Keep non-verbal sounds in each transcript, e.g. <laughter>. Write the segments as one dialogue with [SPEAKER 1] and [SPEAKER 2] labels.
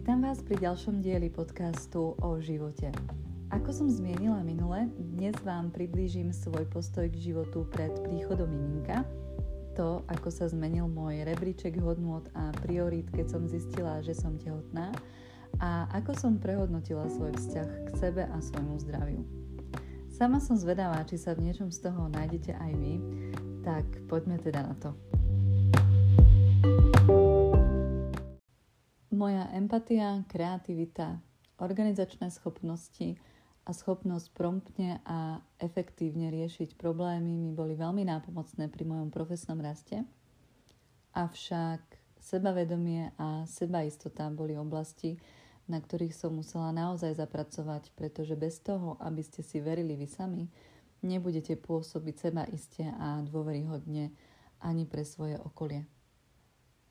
[SPEAKER 1] Vítam vás pri ďalšom dieli podcastu o živote. Ako som zmienila minule, dnes vám priblížim svoj postoj k životu pred príchodom miminka, to, ako sa zmenil môj rebríček hodnôt a priorít, keď som zistila, že som tehotná a ako som prehodnotila svoj vzťah k sebe a svojmu zdraviu. Sama som zvedavá, či sa v niečom z toho nájdete aj vy, tak poďme teda na to. Moja empatia, kreativita, organizačné schopnosti a schopnosť promptne a efektívne riešiť problémy mi boli veľmi nápomocné pri mojom profesnom raste. Avšak sebavedomie a sebaistota boli oblasti, na ktorých som musela naozaj zapracovať, pretože bez toho, aby ste si verili vy sami, nebudete pôsobiť sebaiste a dôveryhodne ani pre svoje okolie.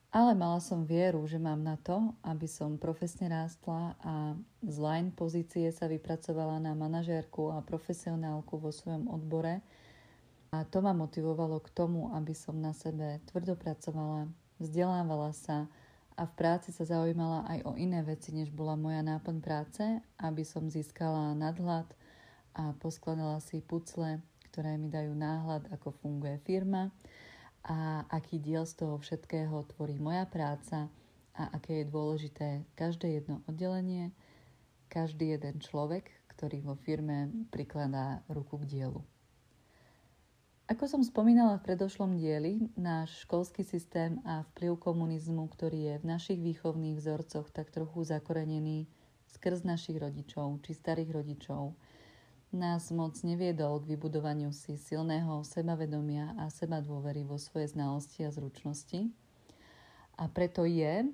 [SPEAKER 1] Ale mala som vieru, že mám na to, aby som profesne rástla a z line pozície sa vypracovala na manažérku a profesionálku vo svojom odbore. A to ma motivovalo k tomu, aby som na sebe tvrdo pracovala, vzdelávala sa a v práci sa zaujímala aj o iné veci, než bola moja náplň práce, aby som získala nadhľad a poskladala si pucle, ktoré mi dajú náhľad, ako funguje firma a aký diel z toho všetkého tvorí moja práca a aké je dôležité každé jedno oddelenie, každý jeden človek, ktorý vo firme prikladá ruku k dielu. Ako som spomínala v predošlom dieli, náš školský systém a vplyv komunizmu, ktorý je v našich výchovných vzorcoch tak trochu zakorenený skrz našich rodičov či starých rodičov, nás moc neviedol k vybudovaniu si silného sebavedomia a seba dôvery vo svoje znalosti a zručnosti. A preto je,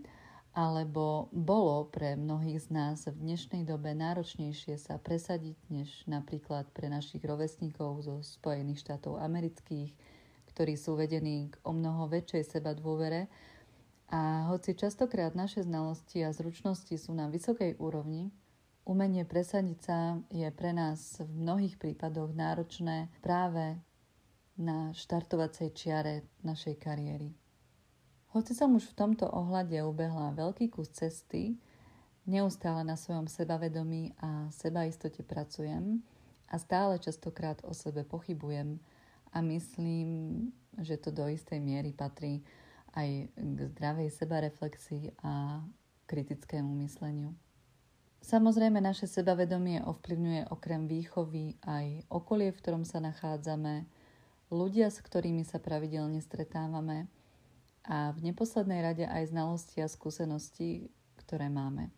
[SPEAKER 1] alebo bolo pre mnohých z nás v dnešnej dobe náročnejšie sa presadiť, než napríklad pre našich rovesníkov zo Spojených štátov amerických, ktorí sú vedení k o mnoho väčšej seba dôvere. A hoci častokrát naše znalosti a zručnosti sú na vysokej úrovni, Umenie presadiť sa je pre nás v mnohých prípadoch náročné práve na štartovacej čiare našej kariéry. Hoci som už v tomto ohľade ubehla veľký kus cesty, neustále na svojom sebavedomí a sebaistote pracujem a stále častokrát o sebe pochybujem a myslím, že to do istej miery patrí aj k zdravej sebareflexii a kritickému mysleniu. Samozrejme, naše sebavedomie ovplyvňuje okrem výchovy aj okolie, v ktorom sa nachádzame, ľudia, s ktorými sa pravidelne stretávame a v neposlednej rade aj znalosti a skúsenosti, ktoré máme.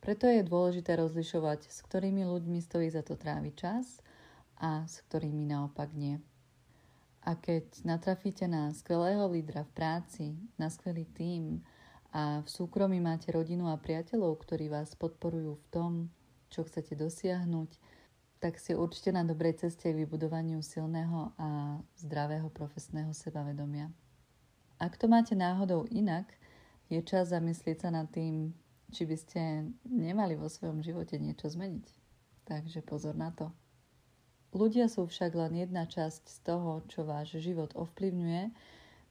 [SPEAKER 1] Preto je dôležité rozlišovať, s ktorými ľuďmi stojí za to tráviť čas a s ktorými naopak nie. A keď natrafíte na skvelého lídra v práci, na skvelý tím, a v súkromí máte rodinu a priateľov, ktorí vás podporujú v tom, čo chcete dosiahnuť, tak si určite na dobrej ceste k vybudovaniu silného a zdravého profesného sebavedomia. Ak to máte náhodou inak, je čas zamyslieť sa nad tým, či by ste nemali vo svojom živote niečo zmeniť. Takže pozor na to. Ľudia sú však len jedna časť z toho, čo váš život ovplyvňuje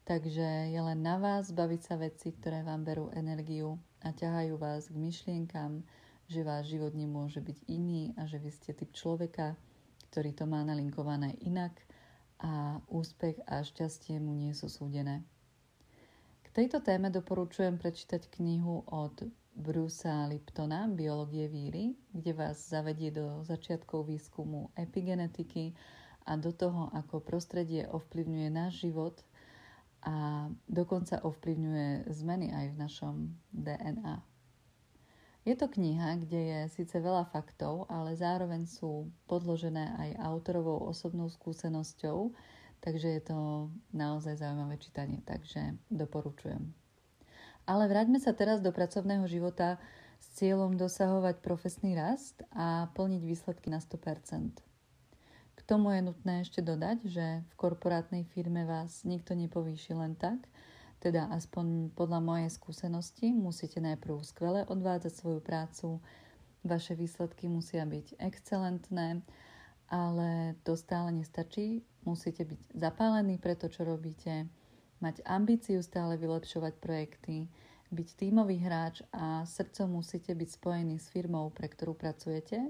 [SPEAKER 1] Takže je len na vás baviť sa veci, ktoré vám berú energiu a ťahajú vás k myšlienkam, že váš život nemôže byť iný a že vy ste typ človeka, ktorý to má nalinkované inak a úspech a šťastie mu nie sú súdené. K tejto téme doporučujem prečítať knihu od Brusa Liptona Biológie víry, kde vás zavedie do začiatkov výskumu epigenetiky a do toho, ako prostredie ovplyvňuje náš život – a dokonca ovplyvňuje zmeny aj v našom DNA. Je to kniha, kde je síce veľa faktov, ale zároveň sú podložené aj autorovou osobnou skúsenosťou, takže je to naozaj zaujímavé čítanie, takže doporučujem. Ale vráťme sa teraz do pracovného života s cieľom dosahovať profesný rast a plniť výsledky na 100% tomu je nutné ešte dodať, že v korporátnej firme vás nikto nepovýši len tak, teda aspoň podľa mojej skúsenosti musíte najprv skvele odvádzať svoju prácu, vaše výsledky musia byť excelentné, ale to stále nestačí. Musíte byť zapálení pre to, čo robíte, mať ambíciu stále vylepšovať projekty, byť tímový hráč a srdcom musíte byť spojení s firmou, pre ktorú pracujete,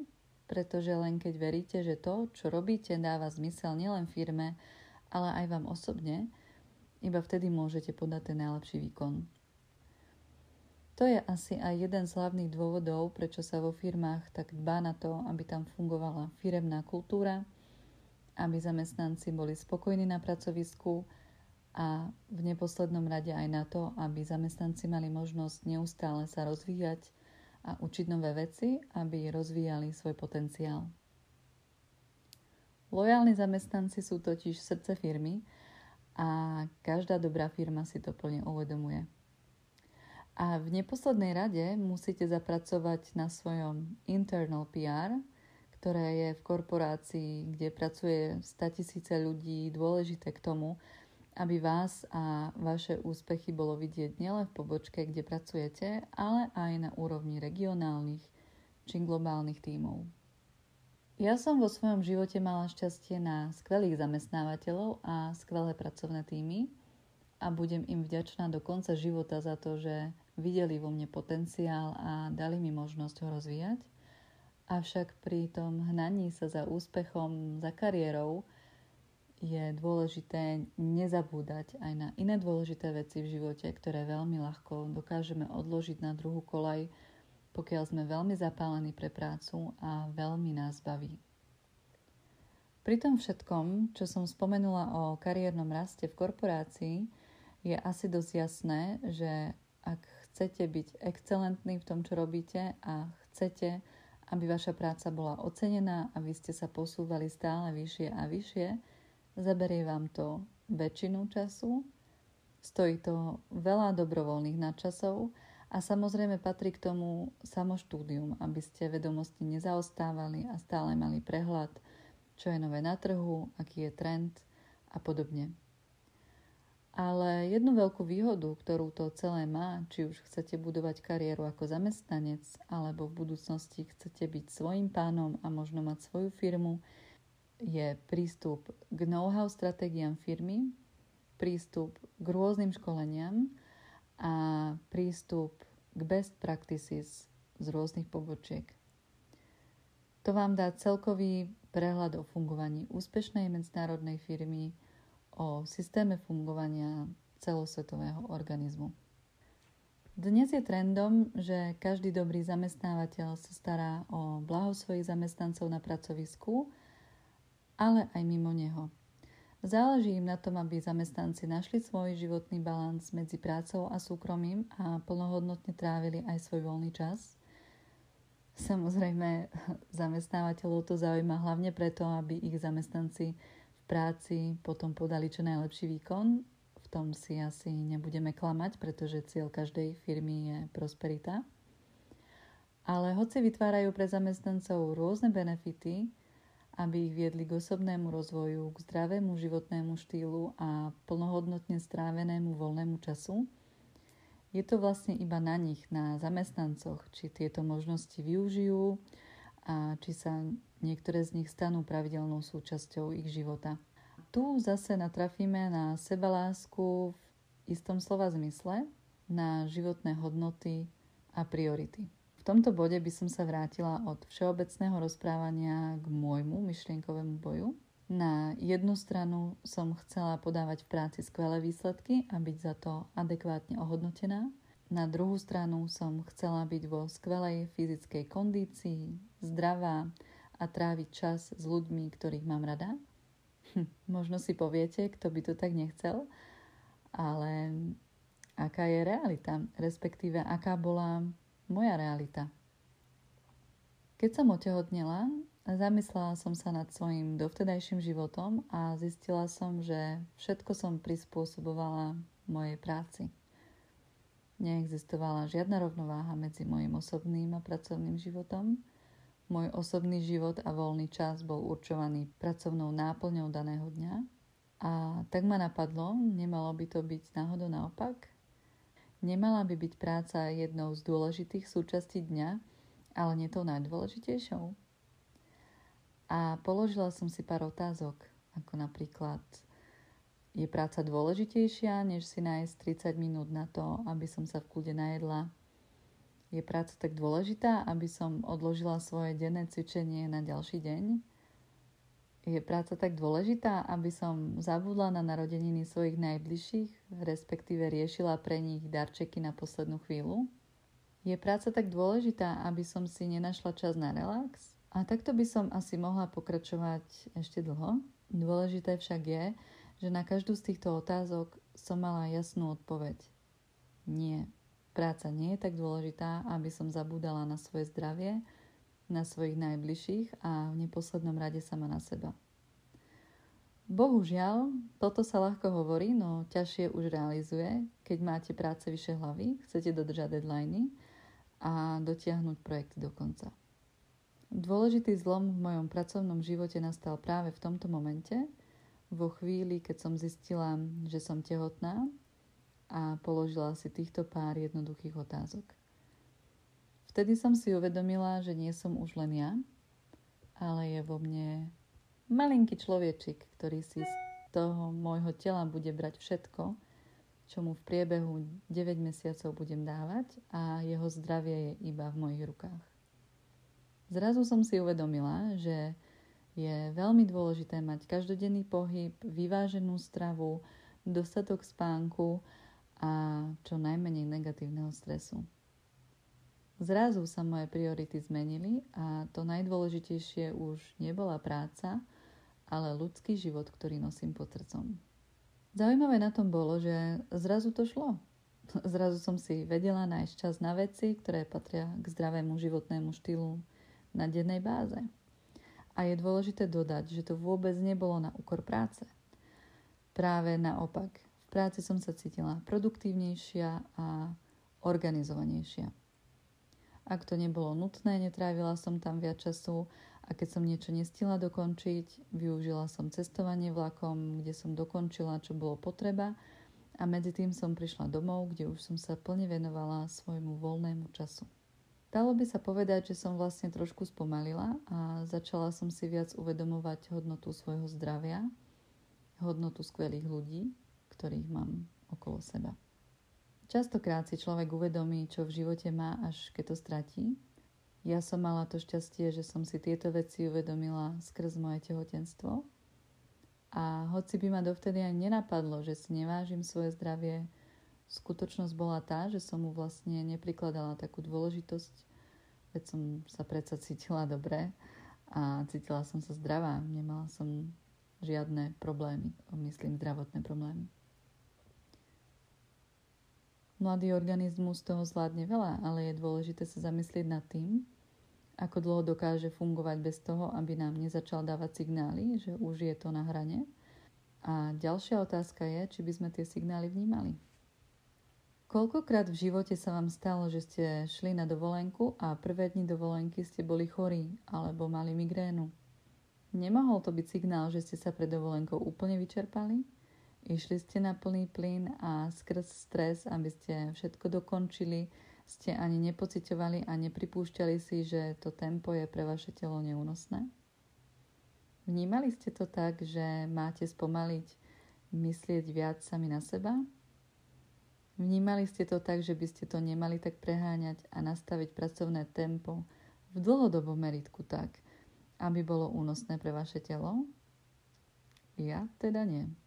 [SPEAKER 1] pretože len keď veríte, že to, čo robíte, dáva zmysel nielen firme, ale aj vám osobne, iba vtedy môžete podať ten najlepší výkon. To je asi aj jeden z hlavných dôvodov, prečo sa vo firmách tak dbá na to, aby tam fungovala firemná kultúra, aby zamestnanci boli spokojní na pracovisku a v neposlednom rade aj na to, aby zamestnanci mali možnosť neustále sa rozvíjať a učiť nové veci, aby rozvíjali svoj potenciál. Lojálni zamestnanci sú totiž srdce firmy a každá dobrá firma si to plne uvedomuje. A v neposlednej rade musíte zapracovať na svojom internal PR, ktoré je v korporácii, kde pracuje 100 tisíce ľudí, dôležité k tomu, aby vás a vaše úspechy bolo vidieť nielen v pobočke, kde pracujete, ale aj na úrovni regionálnych či globálnych tímov. Ja som vo svojom živote mala šťastie na skvelých zamestnávateľov a skvelé pracovné týmy a budem im vďačná do konca života za to, že videli vo mne potenciál a dali mi možnosť ho rozvíjať. Avšak pri tom hnaní sa za úspechom, za kariérou, je dôležité nezabúdať aj na iné dôležité veci v živote, ktoré veľmi ľahko dokážeme odložiť na druhú kolaj, pokiaľ sme veľmi zapálení pre prácu a veľmi nás baví. Pri tom všetkom, čo som spomenula o kariérnom raste v korporácii, je asi dosť jasné, že ak chcete byť excelentní v tom, čo robíte a chcete, aby vaša práca bola ocenená a vy ste sa posúvali stále vyššie a vyššie, Zaberie vám to väčšinu času, stojí to veľa dobrovoľných nadčasov a samozrejme patrí k tomu samoštúdium, aby ste vedomosti nezaostávali a stále mali prehľad, čo je nové na trhu, aký je trend a podobne. Ale jednu veľkú výhodu, ktorú to celé má, či už chcete budovať kariéru ako zamestnanec, alebo v budúcnosti chcete byť svojim pánom a možno mať svoju firmu, je prístup k know-how stratégiám firmy, prístup k rôznym školeniam a prístup k best practices z rôznych pobočiek. To vám dá celkový prehľad o fungovaní úspešnej medzinárodnej firmy, o systéme fungovania celosvetového organizmu. Dnes je trendom, že každý dobrý zamestnávateľ sa stará o blaho svojich zamestnancov na pracovisku ale aj mimo neho. Záleží im na tom, aby zamestnanci našli svoj životný balans medzi prácou a súkromím a plnohodnotne trávili aj svoj voľný čas. Samozrejme, zamestnávateľov to zaujíma hlavne preto, aby ich zamestnanci v práci potom podali čo najlepší výkon. V tom si asi nebudeme klamať, pretože cieľ každej firmy je prosperita. Ale hoci vytvárajú pre zamestnancov rôzne benefity, aby ich viedli k osobnému rozvoju, k zdravému životnému štýlu a plnohodnotne strávenému voľnému času, je to vlastne iba na nich, na zamestnancoch, či tieto možnosti využijú a či sa niektoré z nich stanú pravidelnou súčasťou ich života. Tu zase natrafíme na sebalásku v istom slova zmysle, na životné hodnoty a priority tomto bode by som sa vrátila od všeobecného rozprávania k môjmu myšlienkovému boju. Na jednu stranu som chcela podávať v práci skvelé výsledky a byť za to adekvátne ohodnotená. Na druhú stranu som chcela byť vo skvelej fyzickej kondícii, zdravá a tráviť čas s ľuďmi, ktorých mám rada. Hm, možno si poviete, kto by to tak nechcel, ale aká je realita, respektíve aká bola moja realita. Keď som otehotnela, zamyslela som sa nad svojim dovtedajším životom a zistila som, že všetko som prispôsobovala mojej práci. Neexistovala žiadna rovnováha medzi mojim osobným a pracovným životom. Môj osobný život a voľný čas bol určovaný pracovnou náplňou daného dňa. A tak ma napadlo, nemalo by to byť náhodou naopak – Nemala by byť práca jednou z dôležitých súčastí dňa, ale nie tou najdôležitejšou? A položila som si pár otázok, ako napríklad, Je práca dôležitejšia, než si nájsť 30 minút na to, aby som sa v kľude najedla? Je práca tak dôležitá, aby som odložila svoje denné cvičenie na ďalší deň? Je práca tak dôležitá, aby som zabudla na narodeniny svojich najbližších, respektíve riešila pre nich darčeky na poslednú chvíľu? Je práca tak dôležitá, aby som si nenašla čas na relax? A takto by som asi mohla pokračovať ešte dlho. Dôležité však je, že na každú z týchto otázok som mala jasnú odpoveď. Nie. Práca nie je tak dôležitá, aby som zabúdala na svoje zdravie, na svojich najbližších a v neposlednom rade sama na seba. Bohužiaľ, toto sa ľahko hovorí, no ťažšie už realizuje, keď máte práce vyše hlavy, chcete dodržať deadliny a dotiahnuť projekty do konca. Dôležitý zlom v mojom pracovnom živote nastal práve v tomto momente, vo chvíli, keď som zistila, že som tehotná a položila si týchto pár jednoduchých otázok. Vtedy som si uvedomila, že nie som už len ja, ale je vo mne malinký človečik, ktorý si z toho môjho tela bude brať všetko, čo mu v priebehu 9 mesiacov budem dávať a jeho zdravie je iba v mojich rukách. Zrazu som si uvedomila, že je veľmi dôležité mať každodenný pohyb, vyváženú stravu, dostatok spánku a čo najmenej negatívneho stresu. Zrazu sa moje priority zmenili a to najdôležitejšie už nebola práca, ale ľudský život, ktorý nosím pod srdcom. Zaujímavé na tom bolo, že zrazu to šlo. <laughs> Zrazu som si vedela nájsť čas na veci, ktoré patria k zdravému životnému štýlu na dennej báze. A je dôležité dodať, že to vôbec nebolo na úkor práce. Práve naopak, v práci som sa cítila produktívnejšia a organizovanejšia. Ak to nebolo nutné, netrávila som tam viac času a keď som niečo nestihla dokončiť, využila som cestovanie vlakom, kde som dokončila, čo bolo potreba a medzi tým som prišla domov, kde už som sa plne venovala svojmu voľnému času. Dalo by sa povedať, že som vlastne trošku spomalila a začala som si viac uvedomovať hodnotu svojho zdravia, hodnotu skvelých ľudí, ktorých mám okolo seba. Častokrát si človek uvedomí, čo v živote má, až keď to stratí. Ja som mala to šťastie, že som si tieto veci uvedomila skrz moje tehotenstvo. A hoci by ma dovtedy ani nenapadlo, že si nevážim svoje zdravie, skutočnosť bola tá, že som mu vlastne neprikladala takú dôležitosť, veď som sa predsa cítila dobre a cítila som sa zdravá. Nemala som žiadne problémy, myslím zdravotné problémy. Mladý organizmus toho zvládne veľa, ale je dôležité sa zamyslieť nad tým, ako dlho dokáže fungovať bez toho, aby nám nezačal dávať signály, že už je to na hrane. A ďalšia otázka je, či by sme tie signály vnímali. Koľkokrát v živote sa vám stalo, že ste šli na dovolenku a prvé dni dovolenky ste boli chorí alebo mali migrénu? Nemohol to byť signál, že ste sa pred dovolenkou úplne vyčerpali? Išli ste na plný plyn a skrz stres, aby ste všetko dokončili, ste ani nepocitovali a nepripúšťali si, že to tempo je pre vaše telo neúnosné? Vnímali ste to tak, že máte spomaliť, myslieť viac sami na seba? Vnímali ste to tak, že by ste to nemali tak preháňať a nastaviť pracovné tempo v dlhodobom meritku tak, aby bolo únosné pre vaše telo? Ja teda nie.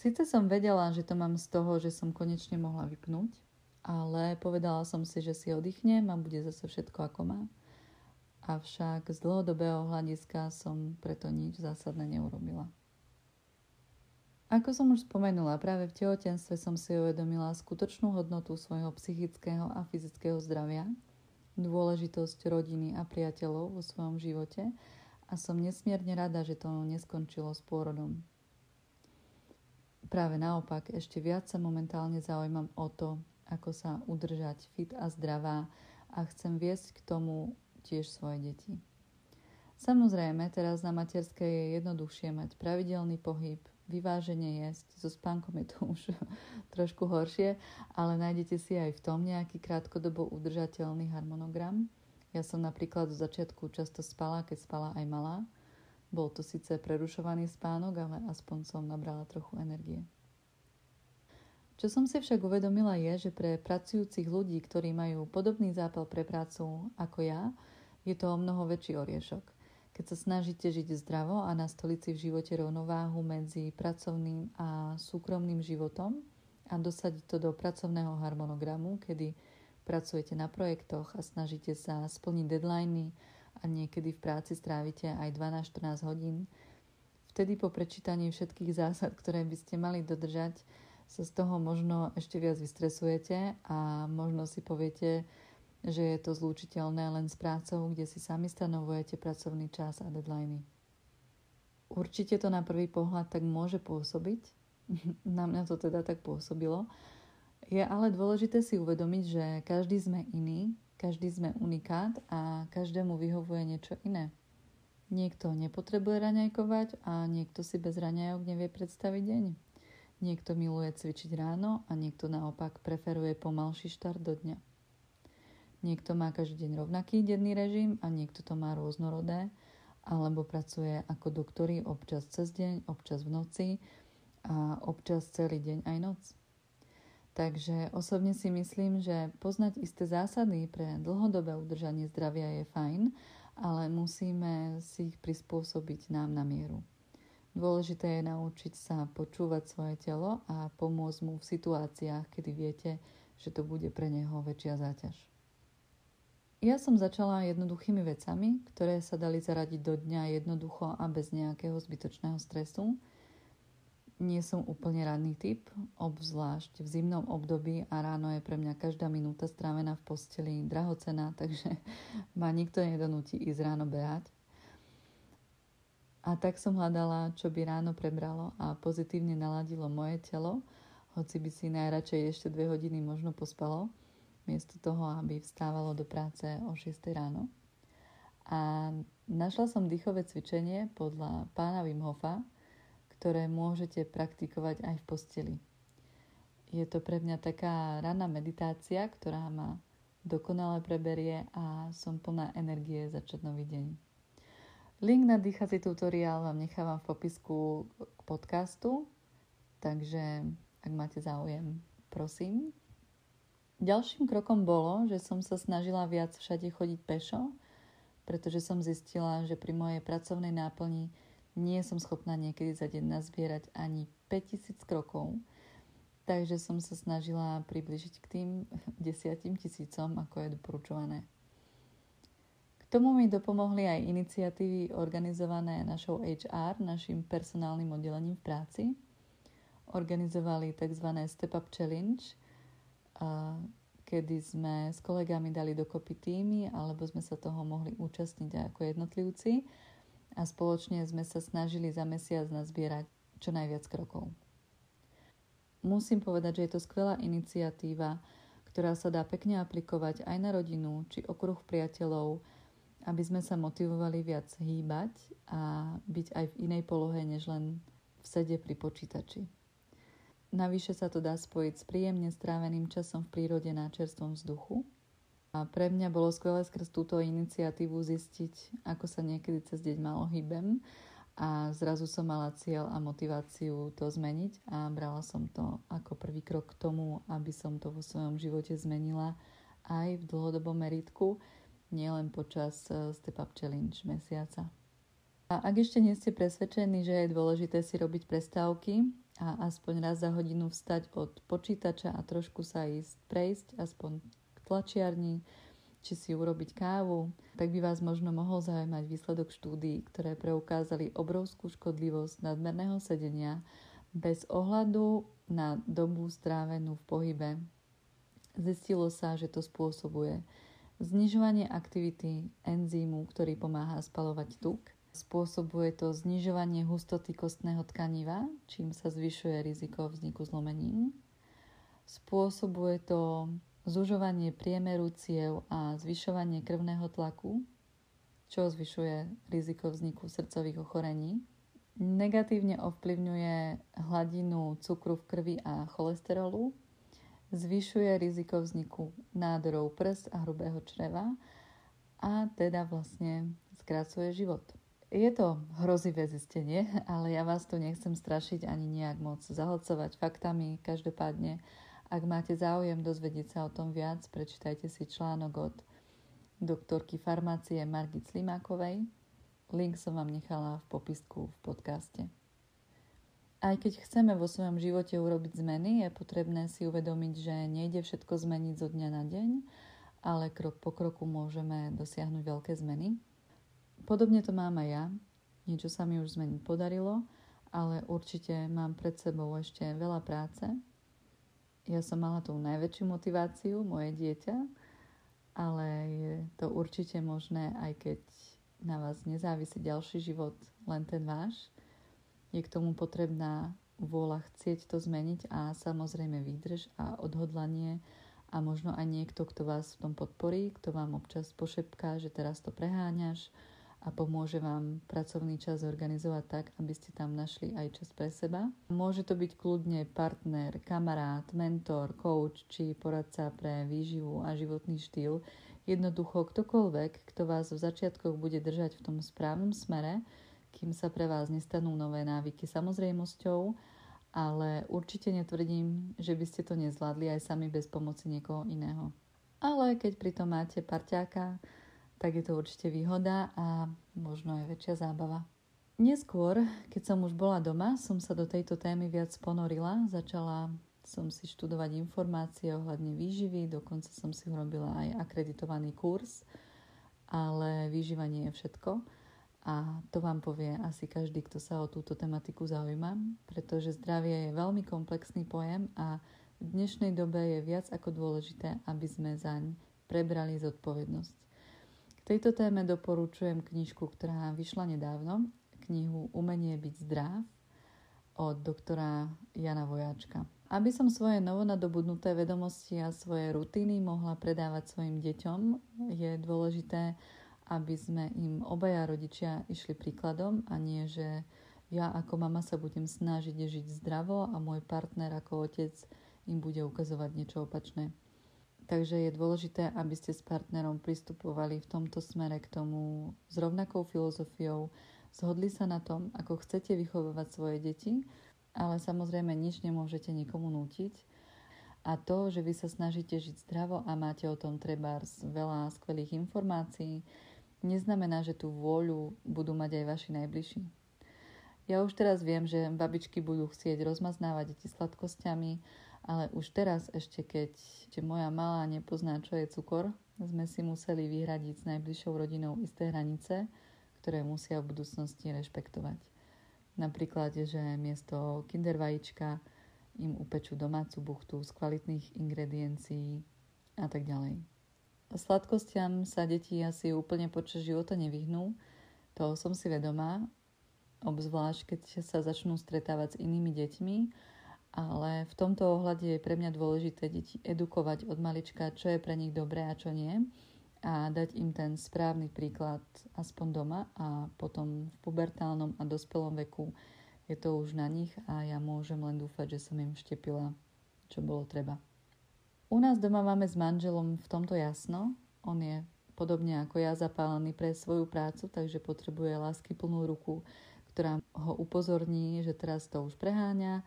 [SPEAKER 1] Sice som vedela, že to mám z toho, že som konečne mohla vypnúť, ale povedala som si, že si oddychnem a bude zase všetko ako má. Avšak z dlhodobého hľadiska som preto nič zásadné neurobila. Ako som už spomenula, práve v tehotenstve som si uvedomila skutočnú hodnotu svojho psychického a fyzického zdravia, dôležitosť rodiny a priateľov vo svojom živote a som nesmierne rada, že to neskončilo s pôrodom. Práve naopak, ešte viac sa momentálne zaujímam o to, ako sa udržať fit a zdravá a chcem viesť k tomu tiež svoje deti. Samozrejme, teraz na materskej je jednoduchšie mať pravidelný pohyb, vyváženie jesť, so spánkom je to <laughs> už trošku horšie, ale nájdete si aj v tom nejaký krátkodobo udržateľný harmonogram. Ja som napríklad do začiatku často spala, keď spala aj malá, Bol to síce prerušovaný spánok, ale aspoň som nabrala trochu energie. Čo som si však uvedomila je, že pre pracujúcich ľudí, ktorí majú podobný zápal pre prácu ako ja, je to o mnoho väčší oriešok. Keď sa snažíte žiť zdravo a nastoliť si v živote rovnováhu medzi pracovným a súkromným životom a dosadiť to do pracovného harmonogramu, kedy pracujete na projektoch a snažíte sa splniť deadliny a niekedy v práci strávite aj 12-14 hodín, vtedy po prečítaní všetkých zásad, ktoré by ste mali dodržať, sa z toho možno ešte viac vystresujete a možno si poviete, že je to zlúčiteľné len s prácou, kde si sami stanovujete pracovný čas a deadliny. Určite to na prvý pohľad tak môže pôsobiť, <laughs> na mňa to teda tak pôsobilo, je ale dôležité si uvedomiť, že každý sme iný, každý sme unikát a každému vyhovuje niečo iné. Niekto nepotrebuje raňajkovať a niekto si bez raňajok nevie predstaviť deň. Niekto miluje cvičiť ráno a niekto naopak preferuje pomalší štart do dňa. Niekto má každý deň rovnaký denný režim a niekto to má rôznorodé, alebo pracuje ako doktori občas cez deň, občas v noci a občas celý deň aj noc. Takže osobne si myslím, že poznať isté zásady pre dlhodobé udržanie zdravia je fajn, ale musíme si ich prispôsobiť nám na mieru. Dôležité je naučiť sa počúvať svoje telo a pomôcť mu v situáciách, kedy viete, že to bude pre neho väčšia záťaž. Ja som začala jednoduchými vecami, ktoré sa dali zaradiť do dňa jednoducho a bez nejakého zbytočného stresu – nie som úplne ranný typ, obzvlášť v zimnom období a ráno je pre mňa každá minúta strávená v posteli drahocená, <laughs> takže ma nikto nedonúti ísť ráno behať. A tak som hľadala, čo by ráno prebralo a pozitívne naladilo moje telo, hoci by si najradšej ešte dve hodiny možno pospalo, miesto toho, aby vstávalo do práce o 6 ráno. A našla som dýchové cvičenie podľa pána Wim Hofa, ktoré môžete praktikovať aj v posteli. Je to pre mňa taká ranná meditácia, ktorá ma dokonale preberie a som plná energie začať nový deň. Link na dýchací tutoriál vám nechávam v popisku k podcastu, takže ak máte záujem, prosím. Ďalším krokom bolo, že som sa snažila viac všade chodiť pešo, pretože som zistila, že pri mojej pracovnej náplni nie som schopná niekedy za deň nazbierať ani 5000 krokov, takže som sa snažila približiť k tým desiatim tisícom, ako je doporučované. K tomu mi dopomohli aj iniciatívy organizované našou HR, našim personálnym oddelením v práci. Organizovali tzv. Step Up Challenge, kedy sme s kolegami dali dokopy týmy, alebo sme sa toho mohli účastniť ako jednotlivci a spoločne sme sa snažili za mesiac nazbierať čo najviac krokov. Musím povedať, že je to skvelá iniciatíva, ktorá sa dá pekne aplikovať aj na rodinu či okruh priateľov, aby sme sa motivovali viac hýbať a byť aj v inej polohe, než len v sede pri počítači. Navyše sa to dá spojiť s príjemne stráveným časom v prírode na čerstvom vzduchu a pre mňa bolo skvelé skrz túto iniciatívu zistiť, ako sa niekedy cez deň malo hýbem a zrazu som mala cieľ a motiváciu to zmeniť a brala som to ako prvý krok k tomu, aby som to vo svojom živote zmenila aj v dlhodobom meritku, nielen počas e, Step Up Challenge mesiaca. A ak ešte nie ste presvedčení, že je dôležité si robiť prestávky a aspoň raz za hodinu vstať od počítača a trošku sa ísť prejsť, aspoň tlačiarni, či si urobiť kávu, tak by vás možno mohol zaujímať výsledok štúdií, ktoré preukázali obrovskú škodlivosť nadmerného sedenia bez ohľadu na dobu strávenú v pohybe. Zistilo sa, že to spôsobuje znižovanie aktivity enzýmu, ktorý pomáha spalovať tuk, spôsobuje to znižovanie hustoty kostného tkaniva, čím sa zvyšuje riziko vzniku zlomenín. Spôsobuje to zužovanie priemeru ciev a zvyšovanie krvného tlaku, čo zvyšuje riziko vzniku srdcových ochorení. Negatívne ovplyvňuje hladinu cukru v krvi a cholesterolu, zvyšuje riziko vzniku nádorov prst a hrubého čreva a teda vlastne skracuje život. Je to hrozivé zistenie, ale ja vás tu nechcem strašiť ani nejak moc zahlcovať faktami. Každopádne, ak máte záujem dozvedieť sa o tom viac, prečítajte si článok od doktorky farmácie Margit Slimákovej. Link som vám nechala v popisku v podcaste. Aj keď chceme vo svojom živote urobiť zmeny, je potrebné si uvedomiť, že nejde všetko zmeniť zo dňa na deň, ale krok po kroku môžeme dosiahnuť veľké zmeny. Podobne to mám aj ja. Niečo sa mi už zmeniť podarilo, ale určite mám pred sebou ešte veľa práce. Ja som mala tú najväčšiu motiváciu, moje dieťa, ale je to určite možné, aj keď na vás nezávisí ďalší život, len ten váš. Je k tomu potrebná vôľa chcieť to zmeniť a samozrejme výdrž a odhodlanie a možno aj niekto, kto vás v tom podporí, kto vám občas pošepká, že teraz to preháňaš, a pomôže vám pracovný čas zorganizovať tak, aby ste tam našli aj čas pre seba. Môže to byť kľudne partner, kamarát, mentor, coach či poradca pre výživu a životný štýl. Jednoducho ktokoľvek, kto vás v začiatkoch bude držať v tom správnom smere, kým sa pre vás nestanú nové návyky samozrejmosťou, ale určite netvrdím, že by ste to nezvládli aj sami bez pomoci niekoho iného. Ale keď pritom máte parťáka, tak je to určite výhoda a možno aj väčšia zábava. Neskôr, keď som už bola doma, som sa do tejto témy viac ponorila. Začala som si študovať informácie ohľadne výživy, dokonca som si urobila aj akreditovaný kurz, ale výživa nie je všetko. A to vám povie asi každý, kto sa o túto tematiku zaujíma, pretože zdravie je veľmi komplexný pojem a v dnešnej dobe je viac ako dôležité, aby sme zaň prebrali zodpovednosť tejto téme doporučujem knižku, ktorá vyšla nedávno, knihu Umenie byť zdrav od doktora Jana Vojáčka. Aby som svoje novonadobudnuté vedomosti a svoje rutiny mohla predávať svojim deťom, je dôležité, aby sme im obaja rodičia išli príkladom a nie, že ja ako mama sa budem snažiť žiť zdravo a môj partner ako otec im bude ukazovať niečo opačné. Takže je dôležité, aby ste s partnerom pristupovali v tomto smere k tomu s rovnakou filozofiou, zhodli sa na tom, ako chcete vychovávať svoje deti, ale samozrejme nič nemôžete nikomu nútiť. A to, že vy sa snažíte žiť zdravo a máte o tom treba veľa skvelých informácií, neznamená, že tú vôľu budú mať aj vaši najbližší. Ja už teraz viem, že babičky budú chcieť rozmaznávať deti sladkosťami, ale už teraz, ešte keď moja malá nepozná, čo je cukor, sme si museli vyhradiť s najbližšou rodinou isté hranice, ktoré musia v budúcnosti rešpektovať. Napríklad, že miesto kinder vajíčka im upečú domácu buchtu z kvalitných ingrediencií a tak ďalej. Sladkostiam sa deti asi úplne počas života nevyhnú, toho som si vedomá, obzvlášť keď sa začnú stretávať s inými deťmi ale v tomto ohľade je pre mňa dôležité deti edukovať od malička, čo je pre nich dobré a čo nie a dať im ten správny príklad aspoň doma a potom v pubertálnom a dospelom veku je to už na nich a ja môžem len dúfať, že som im vštepila, čo bolo treba. U nás doma máme s manželom v tomto jasno. On je podobne ako ja zapálený pre svoju prácu, takže potrebuje lásky plnú ruku, ktorá ho upozorní, že teraz to už preháňa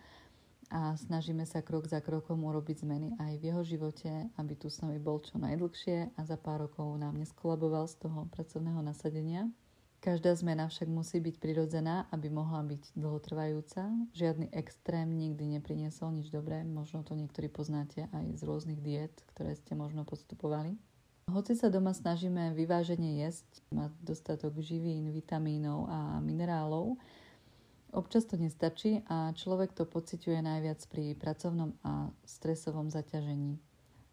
[SPEAKER 1] a snažíme sa krok za krokom urobiť zmeny aj v jeho živote, aby tu s nami bol čo najdlhšie a za pár rokov nám neskolaboval z toho pracovného nasadenia. Každá zmena však musí byť prirodzená, aby mohla byť dlhotrvajúca. Žiadny extrém nikdy nepriniesol nič dobré, možno to niektorí poznáte aj z rôznych diet, ktoré ste možno podstupovali. Hoci sa doma snažíme vyvážene jesť, mať dostatok živín, vitamínov a minerálov, Občas to nestačí a človek to pociťuje najviac pri pracovnom a stresovom zaťažení.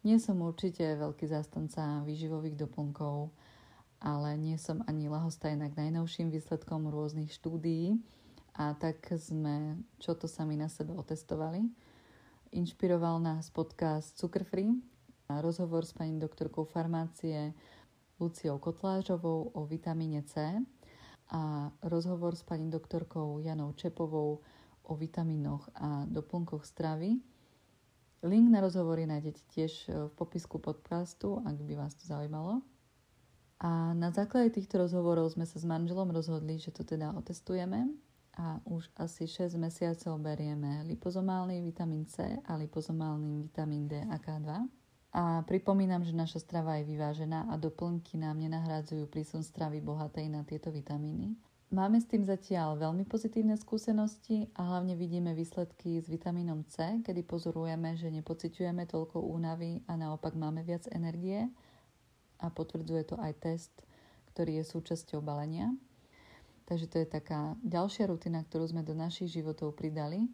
[SPEAKER 1] Nie som určite veľký zástanca výživových doplnkov, ale nie som ani lahostajná k najnovším výsledkom rôznych štúdií a tak sme čo to sami na sebe otestovali. Inšpiroval nás podcast Cukrfree a rozhovor s pani doktorkou farmácie Luciou Kotlážovou o vitamíne C, a rozhovor s pani doktorkou Janou Čepovou o vitamínoch a doplnkoch stravy. Link na rozhovory nájdete tiež v popisku podcastu, ak by vás to zaujímalo. A na základe týchto rozhovorov sme sa s manželom rozhodli, že to teda otestujeme a už asi 6 mesiacov berieme lipozomálny vitamín C a lipozomálny vitamín D a K2. A pripomínam, že naša strava je vyvážená a doplnky nám nenahrádzajú prísun stravy bohatej na tieto vitamíny. Máme s tým zatiaľ veľmi pozitívne skúsenosti a hlavne vidíme výsledky s vitamínom C, kedy pozorujeme, že nepociťujeme toľko únavy a naopak máme viac energie a potvrdzuje to aj test, ktorý je súčasťou balenia. Takže to je taká ďalšia rutina, ktorú sme do našich životov pridali.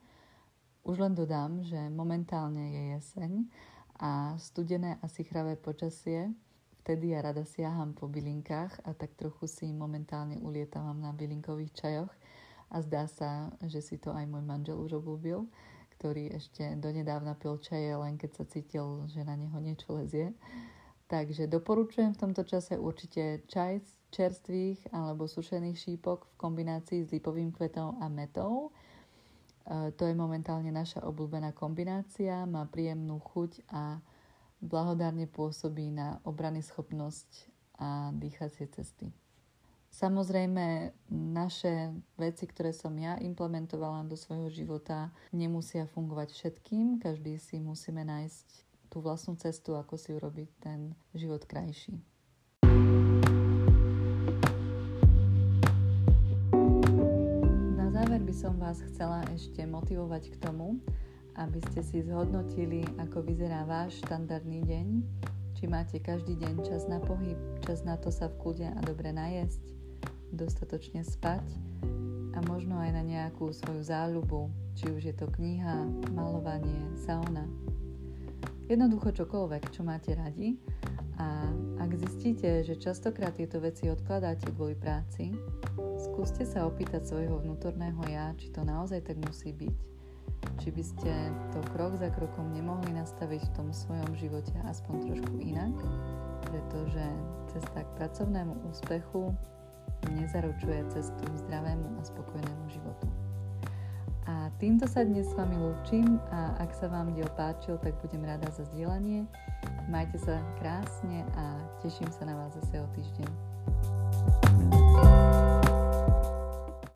[SPEAKER 1] Už len dodám, že momentálne je jeseň a studené a sichravé počasie vtedy ja rada siaham po bylinkách a tak trochu si momentálne ulietávam na bylinkových čajoch a zdá sa, že si to aj môj manžel už obľúbil, ktorý ešte donedávna pil čaje, len keď sa cítil, že na neho niečo lezie. Takže doporučujem v tomto čase určite čaj z čerstvých alebo sušených šípok v kombinácii s lipovým kvetom a metou. E, to je momentálne naša obľúbená kombinácia, má príjemnú chuť a blahodárne pôsobí na obrany schopnosť a dýchacie cesty. Samozrejme, naše veci, ktoré som ja implementovala do svojho života, nemusia fungovať všetkým. Každý si musíme nájsť tú vlastnú cestu, ako si urobiť ten život krajší. By som vás chcela ešte motivovať k tomu, aby ste si zhodnotili, ako vyzerá váš štandardný deň, či máte každý deň čas na pohyb, čas na to sa v kľude a dobre najesť, dostatočne spať a možno aj na nejakú svoju záľubu, či už je to kniha, malovanie, sauna. Jednoducho čokoľvek, čo máte radi a ak zistíte, že častokrát tieto veci odkladáte kvôli práci, skúste sa opýtať svojho vnútorného ja, či to naozaj tak musí byť či by ste to krok za krokom nemohli nastaviť v tom svojom živote aspoň trošku inak, pretože cesta k pracovnému úspechu nezaručuje cestu k zdravému a spokojnému životu. A týmto sa dnes s vami lúčim a ak sa vám diel páčil, tak budem rada za zdieľanie. Majte sa krásne a teším sa na vás zase o týždeň. thank you